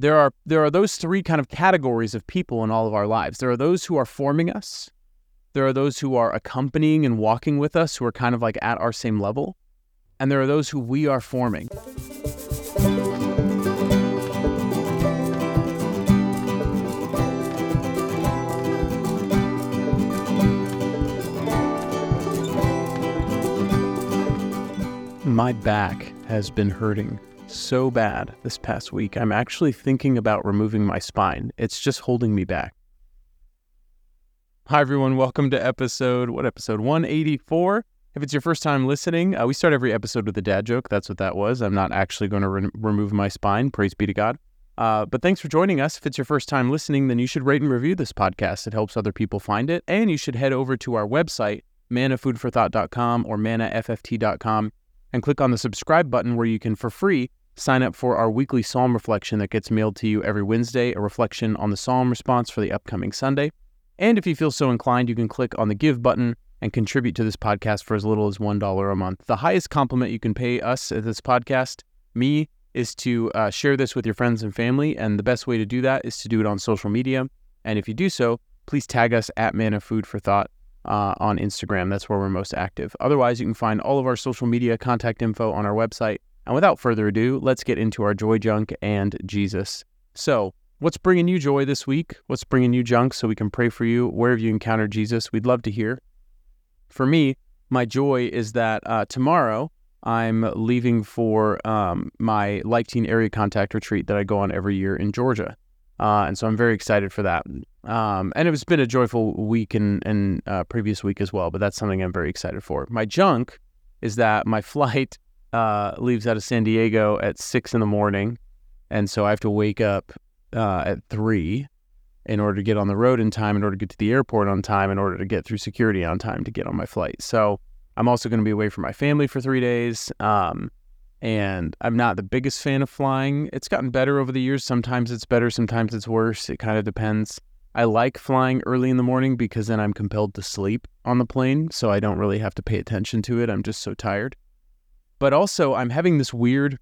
there are there are those three kind of categories of people in all of our lives. There are those who are forming us. There are those who are accompanying and walking with us, who are kind of like at our same level, and there are those who we are forming. My back has been hurting so bad this past week. I'm actually thinking about removing my spine. It's just holding me back. Hi, everyone. Welcome to episode, what episode? 184. If it's your first time listening, uh, we start every episode with a dad joke. That's what that was. I'm not actually going to re- remove my spine. Praise be to God. Uh, but thanks for joining us. If it's your first time listening, then you should rate and review this podcast. It helps other people find it. And you should head over to our website, manafoodforthought.com or manafft.com and click on the subscribe button where you can, for free, sign up for our weekly psalm reflection that gets mailed to you every Wednesday, a reflection on the psalm response for the upcoming Sunday. And if you feel so inclined, you can click on the give button and contribute to this podcast for as little as $1 a month. The highest compliment you can pay us at this podcast, me, is to uh, share this with your friends and family. And the best way to do that is to do it on social media. And if you do so, please tag us at Mana Food for Thought uh, on Instagram. That's where we're most active. Otherwise, you can find all of our social media contact info on our website. And without further ado, let's get into our joy junk and Jesus. So, what's bringing you joy this week? What's bringing you junk so we can pray for you? Where have you encountered Jesus? We'd love to hear. For me, my joy is that uh, tomorrow I'm leaving for um, my Life Teen Area Contact Retreat that I go on every year in Georgia. Uh, and so I'm very excited for that. Um, and it's been a joyful week and, and uh, previous week as well, but that's something I'm very excited for. My junk is that my flight uh, leaves out of San Diego at six in the morning. And so I have to wake up uh, at three in order to get on the road in time, in order to get to the airport on time, in order to get through security on time to get on my flight. So I'm also going to be away from my family for three days. Um, and I'm not the biggest fan of flying. It's gotten better over the years. Sometimes it's better, sometimes it's worse. It kind of depends. I like flying early in the morning because then I'm compelled to sleep on the plane, so I don't really have to pay attention to it. I'm just so tired. But also, I'm having this weird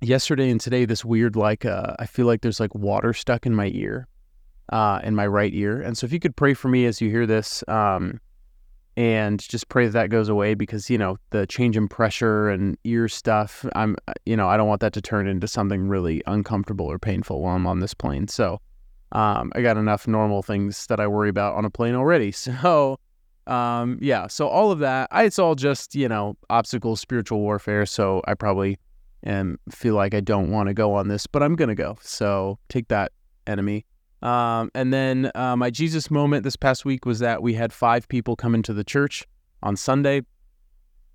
yesterday and today this weird like uh, I feel like there's like water stuck in my ear, uh, in my right ear. And so if you could pray for me as you hear this, um, and just pray that that goes away because you know the change in pressure and ear stuff i'm you know i don't want that to turn into something really uncomfortable or painful while i'm on this plane so um, i got enough normal things that i worry about on a plane already so um, yeah so all of that I, it's all just you know obstacles spiritual warfare so i probably am feel like i don't want to go on this but i'm gonna go so take that enemy um, and then uh, my Jesus moment this past week was that we had five people come into the church on Sunday.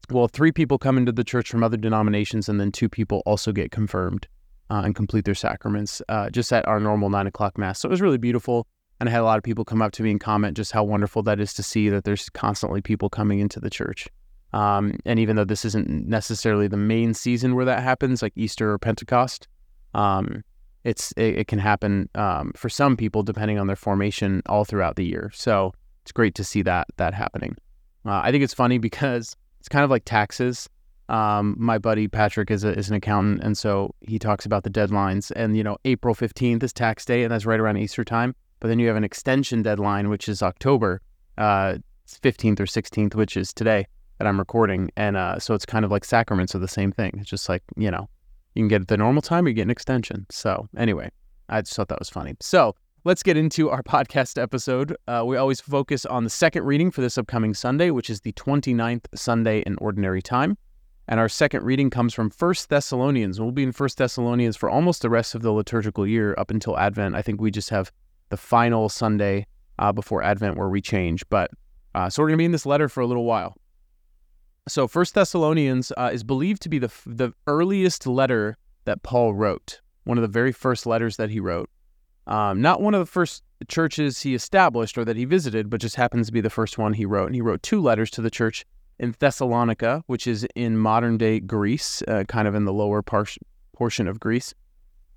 Well, three people come into the church from other denominations, and then two people also get confirmed uh, and complete their sacraments uh, just at our normal nine o'clock mass. So it was really beautiful. And I had a lot of people come up to me and comment just how wonderful that is to see that there's constantly people coming into the church. Um, and even though this isn't necessarily the main season where that happens, like Easter or Pentecost, um, it's it, it can happen um, for some people depending on their formation all throughout the year. So it's great to see that that happening. Uh, I think it's funny because it's kind of like taxes. Um, my buddy Patrick is a, is an accountant, and so he talks about the deadlines. And you know, April fifteenth is tax day, and that's right around Easter time. But then you have an extension deadline, which is October uh, fifteenth or sixteenth, which is today that I'm recording. And uh, so it's kind of like sacraments are the same thing. It's just like you know, you can get the normal time or you get an extension. So, anyway, I just thought that was funny. So, let's get into our podcast episode. Uh, we always focus on the second reading for this upcoming Sunday, which is the 29th Sunday in Ordinary Time. And our second reading comes from First Thessalonians. We'll be in First Thessalonians for almost the rest of the liturgical year up until Advent. I think we just have the final Sunday uh, before Advent where we change. But uh, so we're going to be in this letter for a little while. So First Thessalonians uh, is believed to be the the earliest letter that Paul wrote. One of the very first letters that he wrote. Um, not one of the first churches he established or that he visited, but just happens to be the first one he wrote. And he wrote two letters to the church in Thessalonica, which is in modern day Greece, uh, kind of in the lower par- portion of Greece.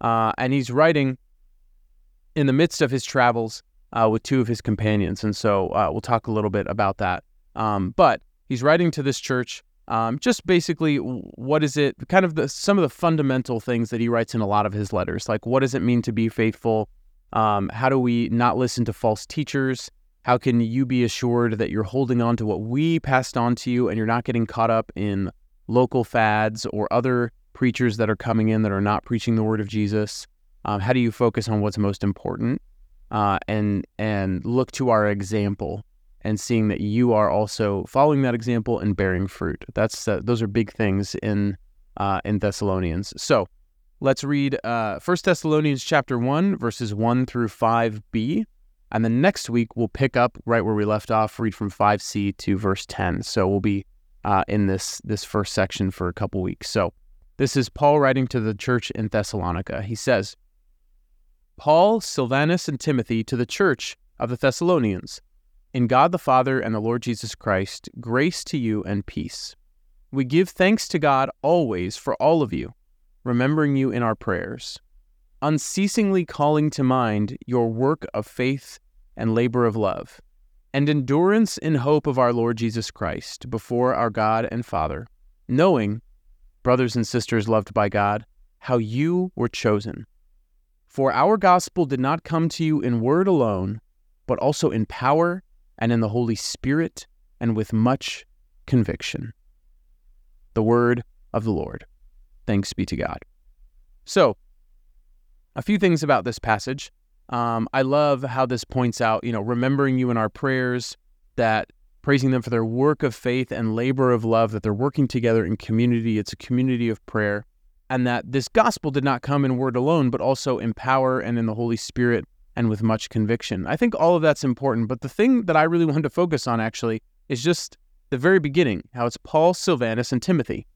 Uh, and he's writing in the midst of his travels uh, with two of his companions. And so uh, we'll talk a little bit about that. Um, but He's writing to this church Um, just basically, what is it? Kind of the some of the fundamental things that he writes in a lot of his letters, like what does it mean to be faithful? Um, how do we not listen to false teachers? How can you be assured that you're holding on to what we passed on to you and you're not getting caught up in local fads or other preachers that are coming in that are not preaching the word of Jesus? Um, how do you focus on what's most important uh, and and look to our example and seeing that you are also following that example and bearing fruit? That's uh, those are big things in uh, in Thessalonians. So let's read uh, First Thessalonians chapter one verses one through five b. And then next week we'll pick up right where we left off, read from 5c to verse 10. So we'll be uh, in this this first section for a couple weeks. So this is Paul writing to the church in Thessalonica. He says, Paul, Silvanus, and Timothy to the church of the Thessalonians, in God the Father and the Lord Jesus Christ, grace to you and peace. We give thanks to God always for all of you, remembering you in our prayers, unceasingly calling to mind your work of faith and labor of love, and endurance in hope of our Lord Jesus Christ before our God and Father, knowing, brothers and sisters loved by God, how you were chosen. For our gospel did not come to you in word alone, but also in power and in the Holy Spirit and with much conviction. The word of the Lord. Thanks be to God. So, a few things about this passage. Um, I love how this points out, you know, remembering you in our prayers, that praising them for their work of faith and labor of love, that they're working together in community. It's a community of prayer. And that this gospel did not come in word alone, but also in power and in the Holy Spirit and with much conviction. I think all of that's important. But the thing that I really wanted to focus on actually is just the very beginning, how it's Paul, Silvanus, and Timothy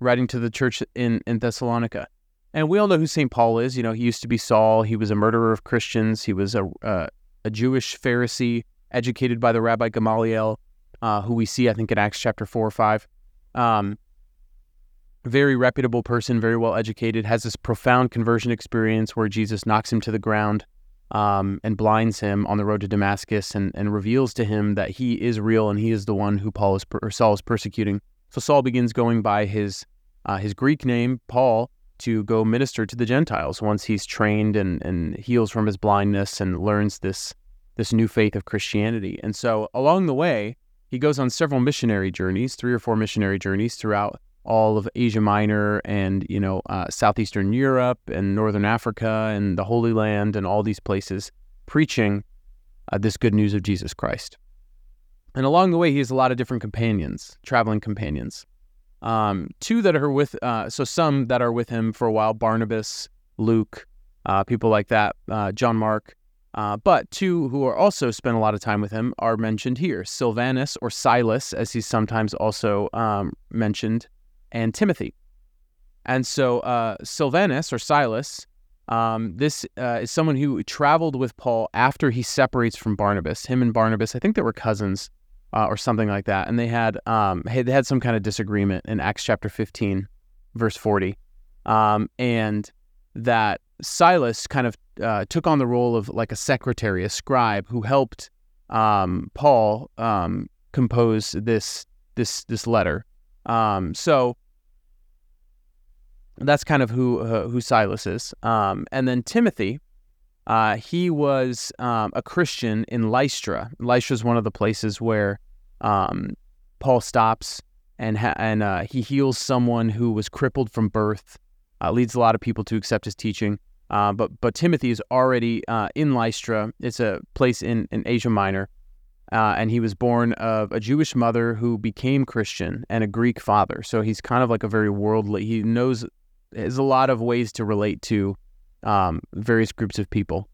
writing to the church in, in Thessalonica. And we all know who St. Paul is. You know, he used to be Saul. He was a murderer of Christians. He was a, uh, a Jewish Pharisee educated by the Rabbi Gamaliel, uh, who we see, I think, in Acts chapter 4 or 5. Um, very reputable person, very well educated, has this profound conversion experience where Jesus knocks him to the ground um, and blinds him on the road to Damascus and, and reveals to him that he is real and he is the one who Paul is or Saul is persecuting. So Saul begins going by his uh, his Greek name Paul to go minister to the Gentiles once he's trained and, and heals from his blindness and learns this this new faith of Christianity. And so along the way, he goes on several missionary journeys, three or four missionary journeys throughout all of Asia Minor and you know uh, southeastern Europe and northern Africa and the Holy Land and all these places, preaching uh, this good news of Jesus Christ. And along the way, he has a lot of different companions, traveling companions. Um, two that are with, uh, so some that are with him for a while: Barnabas, Luke, uh, people like that, uh, John Mark. Uh, but two who are also spent a lot of time with him are mentioned here: Silvanus or Silas, as he's sometimes also um, mentioned, and Timothy. And so uh, Silvanus or Silas, um, this uh, is someone who traveled with Paul after he separates from Barnabas. Him and Barnabas, I think they were cousins uh, or something like that, and they had um, they had some kind of disagreement in Acts chapter fifteen, verse forty, um, and that Silas kind of uh, took on the role of like a secretary, a scribe, who helped um, Paul um, compose this this this letter. Um, so that's kind of who uh, who Silas is. Um, and then Timothy, uh, he was um, a Christian in Lystra. Lystra is one of the places where um, Paul stops and ha- and uh, he heals someone who was crippled from birth. Uh, leads a lot of people to accept his teaching. Uh, but but Timothy is already uh, in Lystra. It's a place in, in Asia Minor, uh, and he was born of a Jewish mother who became Christian and a Greek father. So he's kind of like a very worldly. He knows has a lot of ways to relate to um, various groups of people.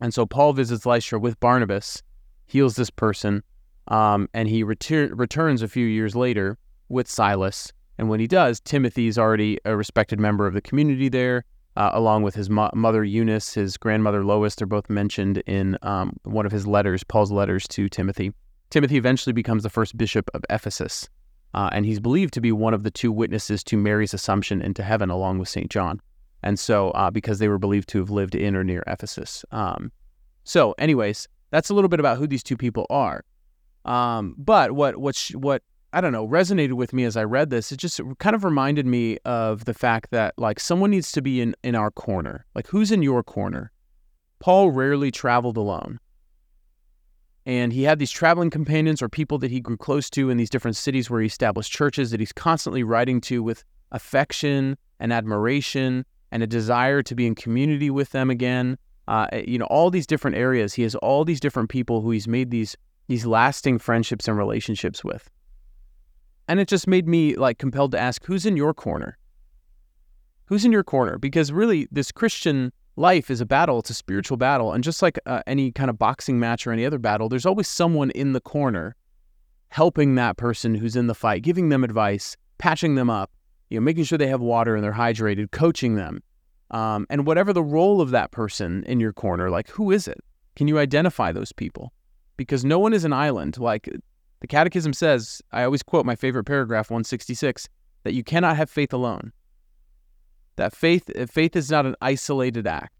And so Paul visits Lystra with Barnabas, heals this person, um, and he retur- returns a few years later with Silas. And when he does, Timothy is already a respected member of the community there, uh, along with his mo- mother Eunice, his grandmother Lois. They're both mentioned in um, one of his letters, Paul's letters to Timothy. Timothy eventually becomes the first bishop of Ephesus, uh, and he's believed to be one of the two witnesses to Mary's assumption into heaven, along with St. John. And so, uh, because they were believed to have lived in or near Ephesus. Um, so, anyways, that's a little bit about who these two people are. Um, but what what sh- what I don't know, resonated with me as I read this. It just kind of reminded me of the fact that like someone needs to be in in our corner. Like who's in your corner? Paul rarely traveled alone. And he had these traveling companions or people that he grew close to in these different cities where he established churches that he's constantly writing to with affection and admiration and a desire to be in community with them again. Uh, you know, all these different areas. He has all these different people who he's made these these lasting friendships and relationships with. And it just made me like compelled to ask, who's in your corner? Who's in your corner? Because really, this Christian life is a battle. It's a spiritual battle. And just like uh, any kind of boxing match or any other battle, there's always someone in the corner helping that person who's in the fight, giving them advice, patching them up, you know, making sure they have water and they're hydrated, coaching them. Um, and whatever the role of that person in your corner, like who is it? Can you identify those people? Because no one is an island. Like the Catechism says, I always quote my favorite paragraph, 166, that you cannot have faith alone. That faith uh, faith is not an isolated act.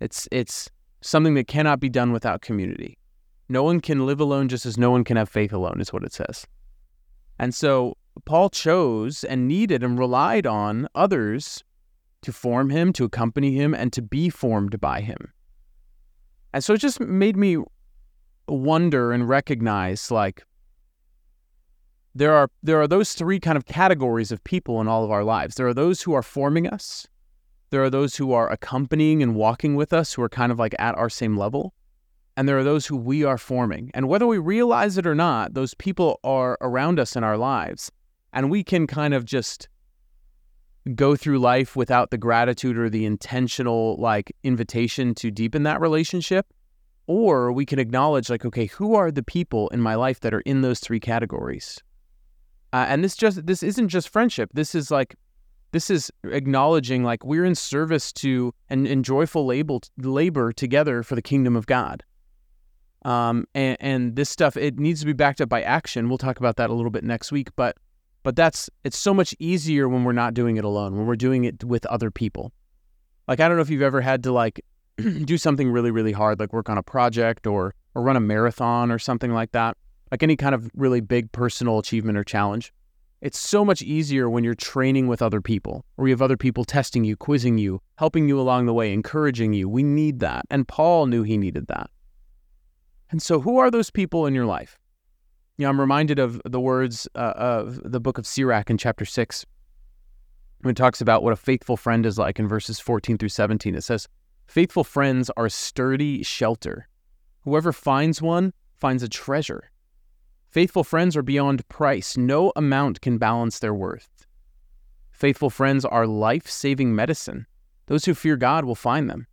It's it's something that cannot be done without community. No one can live alone just as no one can have faith alone, is what it says. And so Paul chose and needed and relied on others to form him, to accompany him, and to be formed by him. And so it just made me wonder and recognize like there are there are those three kind of categories of people in all of our lives. There are those who are forming us. There are those who are accompanying and walking with us who are kind of like at our same level. And there are those who we are forming. And whether we realize it or not, those people are around us in our lives. And we can kind of just go through life without the gratitude or the intentional like invitation to deepen that relationship or we can acknowledge like okay who are the people in my life that are in those three categories? Uh, and this just this isn't just friendship. This is like this is acknowledging like we're in service to and, and joyful label, labor together for the kingdom of god. Um, and, and this stuff it needs to be backed up by action. We'll talk about that a little bit next week but but that's it's so much easier when we're not doing it alone when we're doing it with other people. Like i don't know if you've ever had to like do something really, really hard, like work on a project or or run a marathon or something like that, like any kind of really big personal achievement or challenge, it's so much easier when you're training with other people, or you have other people testing you, quizzing you, helping you along the way, encouraging you. We need that. And Paul knew he needed that. And so, who are those people in your life? You know, I'm reminded of the words uh, of the book of Sirach in chapter 6 when it talks about what a faithful friend is like in verses 14 through 17. It says, Faithful friends are sturdy shelter. Whoever finds one finds a treasure. Faithful friends are beyond price. No amount can balance their worth. Faithful friends are life saving medicine. Those who fear God will find them.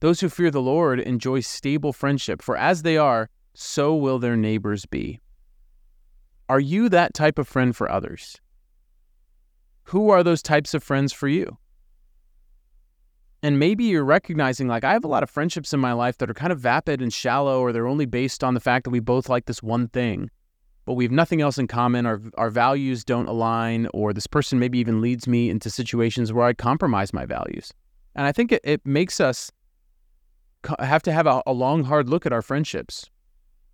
Those who fear the Lord enjoy stable friendship, for as they are, so will their neighbors be. Are you that type of friend for others? Who are those types of friends for you? And maybe you're recognizing, like, I have a lot of friendships in my life that are kind of vapid and shallow, or they're only based on the fact that we both like this one thing, but we have nothing else in common. Our, our values don't align, or this person maybe even leads me into situations where I compromise my values. And I think it, it makes us have to have a, a long, hard look at our friendships.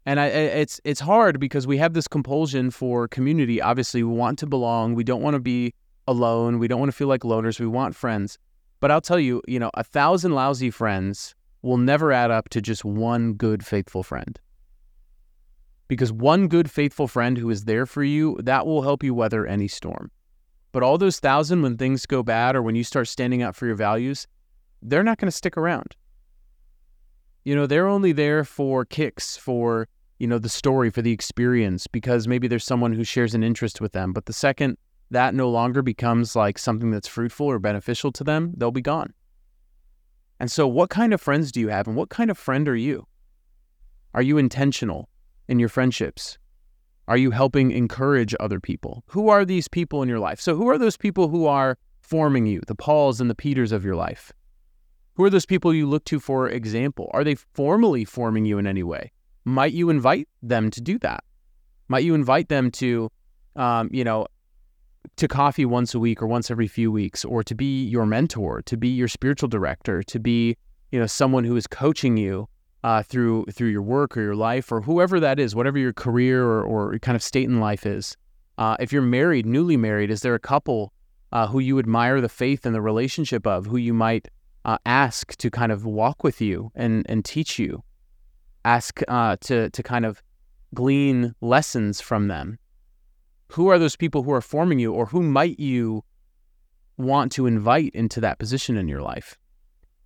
And I, it's it's hard because we have this compulsion for community. Obviously, we want to belong. We don't want to be alone. We don't want to feel like loners. We want friends. But I'll tell you, you know, a thousand lousy friends will never add up to just one good, faithful friend. Because one good, faithful friend who is there for you, that will help you weather any storm. But all those thousand, when things go bad or when you start standing up for your values, they're not going to stick around. You know, they're only there for kicks, for, you know, the story, for the experience, because maybe there's someone who shares an interest with them. But the second that no longer becomes like something that's fruitful or beneficial to them, they'll be gone. And so, what kind of friends do you have, and what kind of friend are you? Are you intentional in your friendships? Are you helping encourage other people? Who are these people in your life? So, who are those people who are forming you, the Pauls and the Peters of your life? Who are those people you look to for example? Are they formally forming you in any way? Might you invite them to do that? Might you invite them to, um, you know, to coffee once a week or once every few weeks or to be your mentor to be your spiritual director to be you know someone who is coaching you uh, through through your work or your life or whoever that is, whatever your career or, or kind of state in life is. Uh, if you're married, newly married, is there a couple uh, who you admire the faith and the relationship of, who you might uh, ask to kind of walk with you and and teach you, ask uh, to to kind of glean lessons from them? Who are those people who are forming you, or who might you want to invite into that position in your life?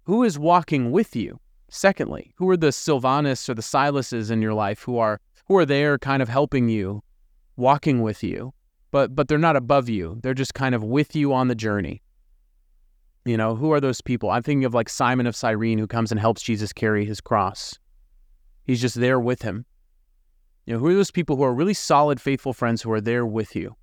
Who is walking with you? Secondly, who are the Silvanus or the Silases in your life who are who are there kind of helping you, walking with you, but but they're not above you. They're just kind of with you on the journey. You know, who are those people? I'm thinking of like Simon of Cyrene who comes and helps Jesus carry his cross. He's just there with him. You know, who are those people who are really solid, faithful friends who are there with you?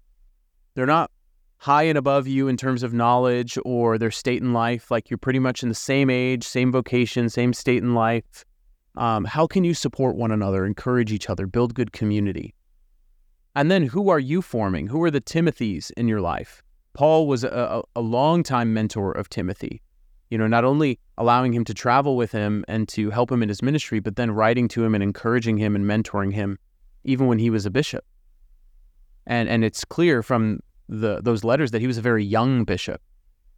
They're not high and above you in terms of knowledge or their state in life, like you're pretty much in the same age, same vocation, same state in life. Um, how can you support one another, encourage each other, build good community? And then who are you forming? Who are the Timothys in your life? Paul was a, a long-time mentor of Timothy. You know, not only allowing him to travel with him and to help him in his ministry, but then writing to him and encouraging him and mentoring him, even when he was a bishop. And and it's clear from the those letters that he was a very young bishop.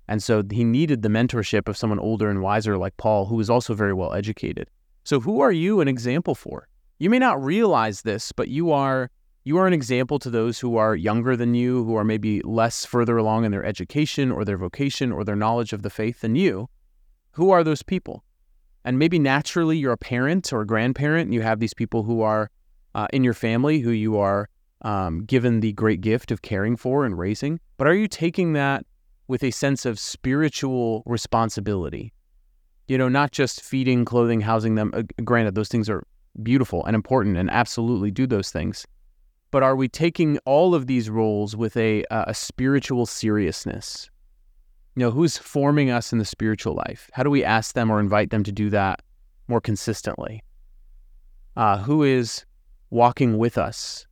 And so he needed the mentorship of someone older and wiser like Paul, who was also very well educated. So who are you an example for? You may not realize this, but you are you are an example to those who are younger than you, who are maybe less further along in their education or their vocation or their knowledge of the faith than you. Who are those people? And maybe naturally you're a parent or a grandparent and you have these people who are uh, in your family who you are um, given the great gift of caring for and raising, but are you taking that with a sense of spiritual responsibility? You know, not just feeding, clothing, housing them. Uh, granted, those things are beautiful and important and absolutely do those things. But are we taking all of these roles with a, uh, a spiritual seriousness? You know, who's forming us in the spiritual life? How do we ask them or invite them to do that more consistently? Uh, who is walking with us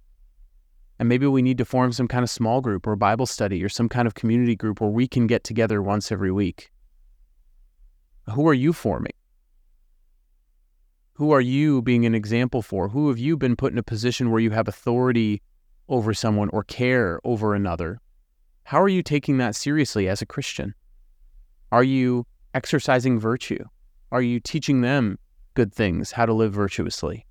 and maybe we need to form some kind of small group or Bible study or some kind of community group where we can get together once every week. Who are you forming? Who are you being an example for? Who have you been put in a position where you have authority over someone or care over another? How are you taking that seriously as a Christian? Are you exercising virtue? Are you teaching them good things, how to live virtuously?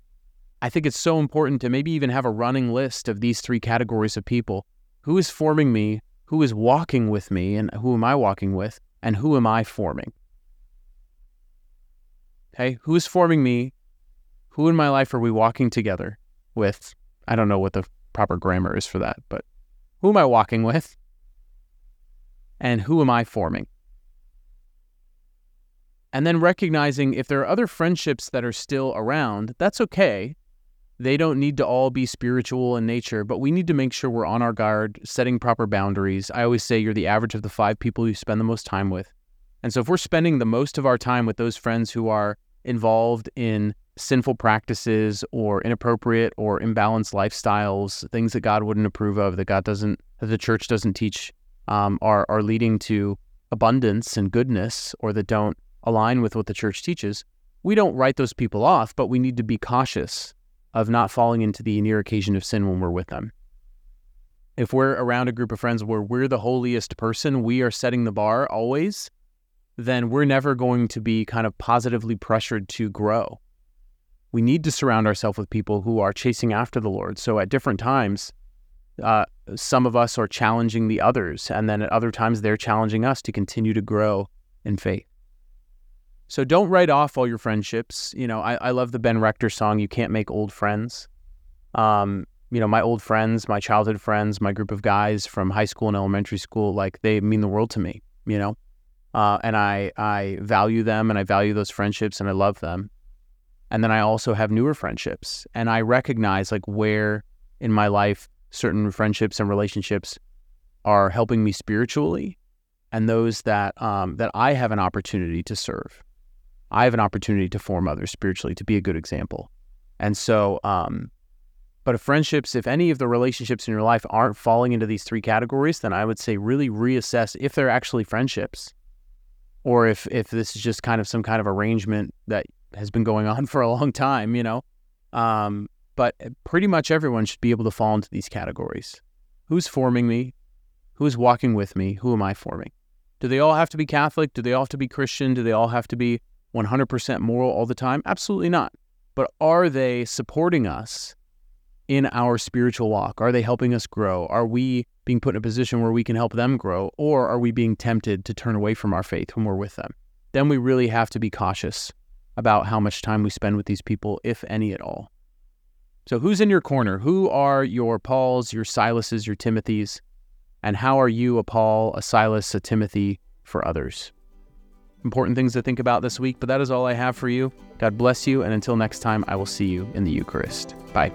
I think it's so important to maybe even have a running list of these three categories of people. Who is forming me? Who is walking with me? And who am I walking with? And who am I forming? Okay, who is forming me? Who in my life are we walking together with? I don't know what the proper grammar is for that, but who am I walking with? And who am I forming? And then recognizing if there are other friendships that are still around, that's okay. They don't need to all be spiritual in nature, but we need to make sure we're on our guard, setting proper boundaries. I always say you're the average of the five people you spend the most time with. And so if we're spending the most of our time with those friends who are involved in sinful practices or inappropriate or imbalanced lifestyles, things that God wouldn't approve of, that God doesn't, that the church doesn't teach, um, are are leading to abundance and goodness, or that don't align with what the church teaches. We don't write those people off, but we need to be cautious of not falling into the near occasion of sin when we're with them. If we're around a group of friends where we're the holiest person, we are setting the bar always, then we're never going to be kind of positively pressured to grow. We need to surround ourselves with people who are chasing after the Lord. So at different times, uh, some of us are challenging the others, and then at other times, they're challenging us to continue to grow in faith. So don't write off all your friendships. You know, I, I love the Ben Rector song, You Can't Make Old Friends. Um, you know, my old friends, my childhood friends, my group of guys from high school and elementary school, like they mean the world to me, you know? Uh, and I, I value them and I value those friendships and I love them. And then I also have newer friendships and I recognize like where in my life certain friendships and relationships are helping me spiritually and those that, um, that I have an opportunity to serve. I have an opportunity to form others spiritually, to be a good example. And so, um, but if friendships, if any of the relationships in your life aren't falling into these three categories, then I would say really reassess if they're actually friendships, or if if this is just kind of some kind of arrangement that has been going on for a long time, you know. Um, but pretty much everyone should be able to fall into these categories. Who's forming me? Who's walking with me? Who am I forming? Do they all have to be Catholic? Do they all have to be Christian? Do they all have to be 100% moral all the time? Absolutely not. But are they supporting us in our spiritual walk? Are they helping us grow? Are we being put in a position where we can help them grow? Or are we being tempted to turn away from our faith when we're with them? Then we really have to be cautious about how much time we spend with these people, if any at all. So, who's in your corner? Who are your Pauls, your Silases, your Timothys? And how are you a Paul, a Silas, a Timothy for others? Important things to think about this week, but that is all I have for you. God bless you, and until next time, I will see you in the Eucharist. Bye.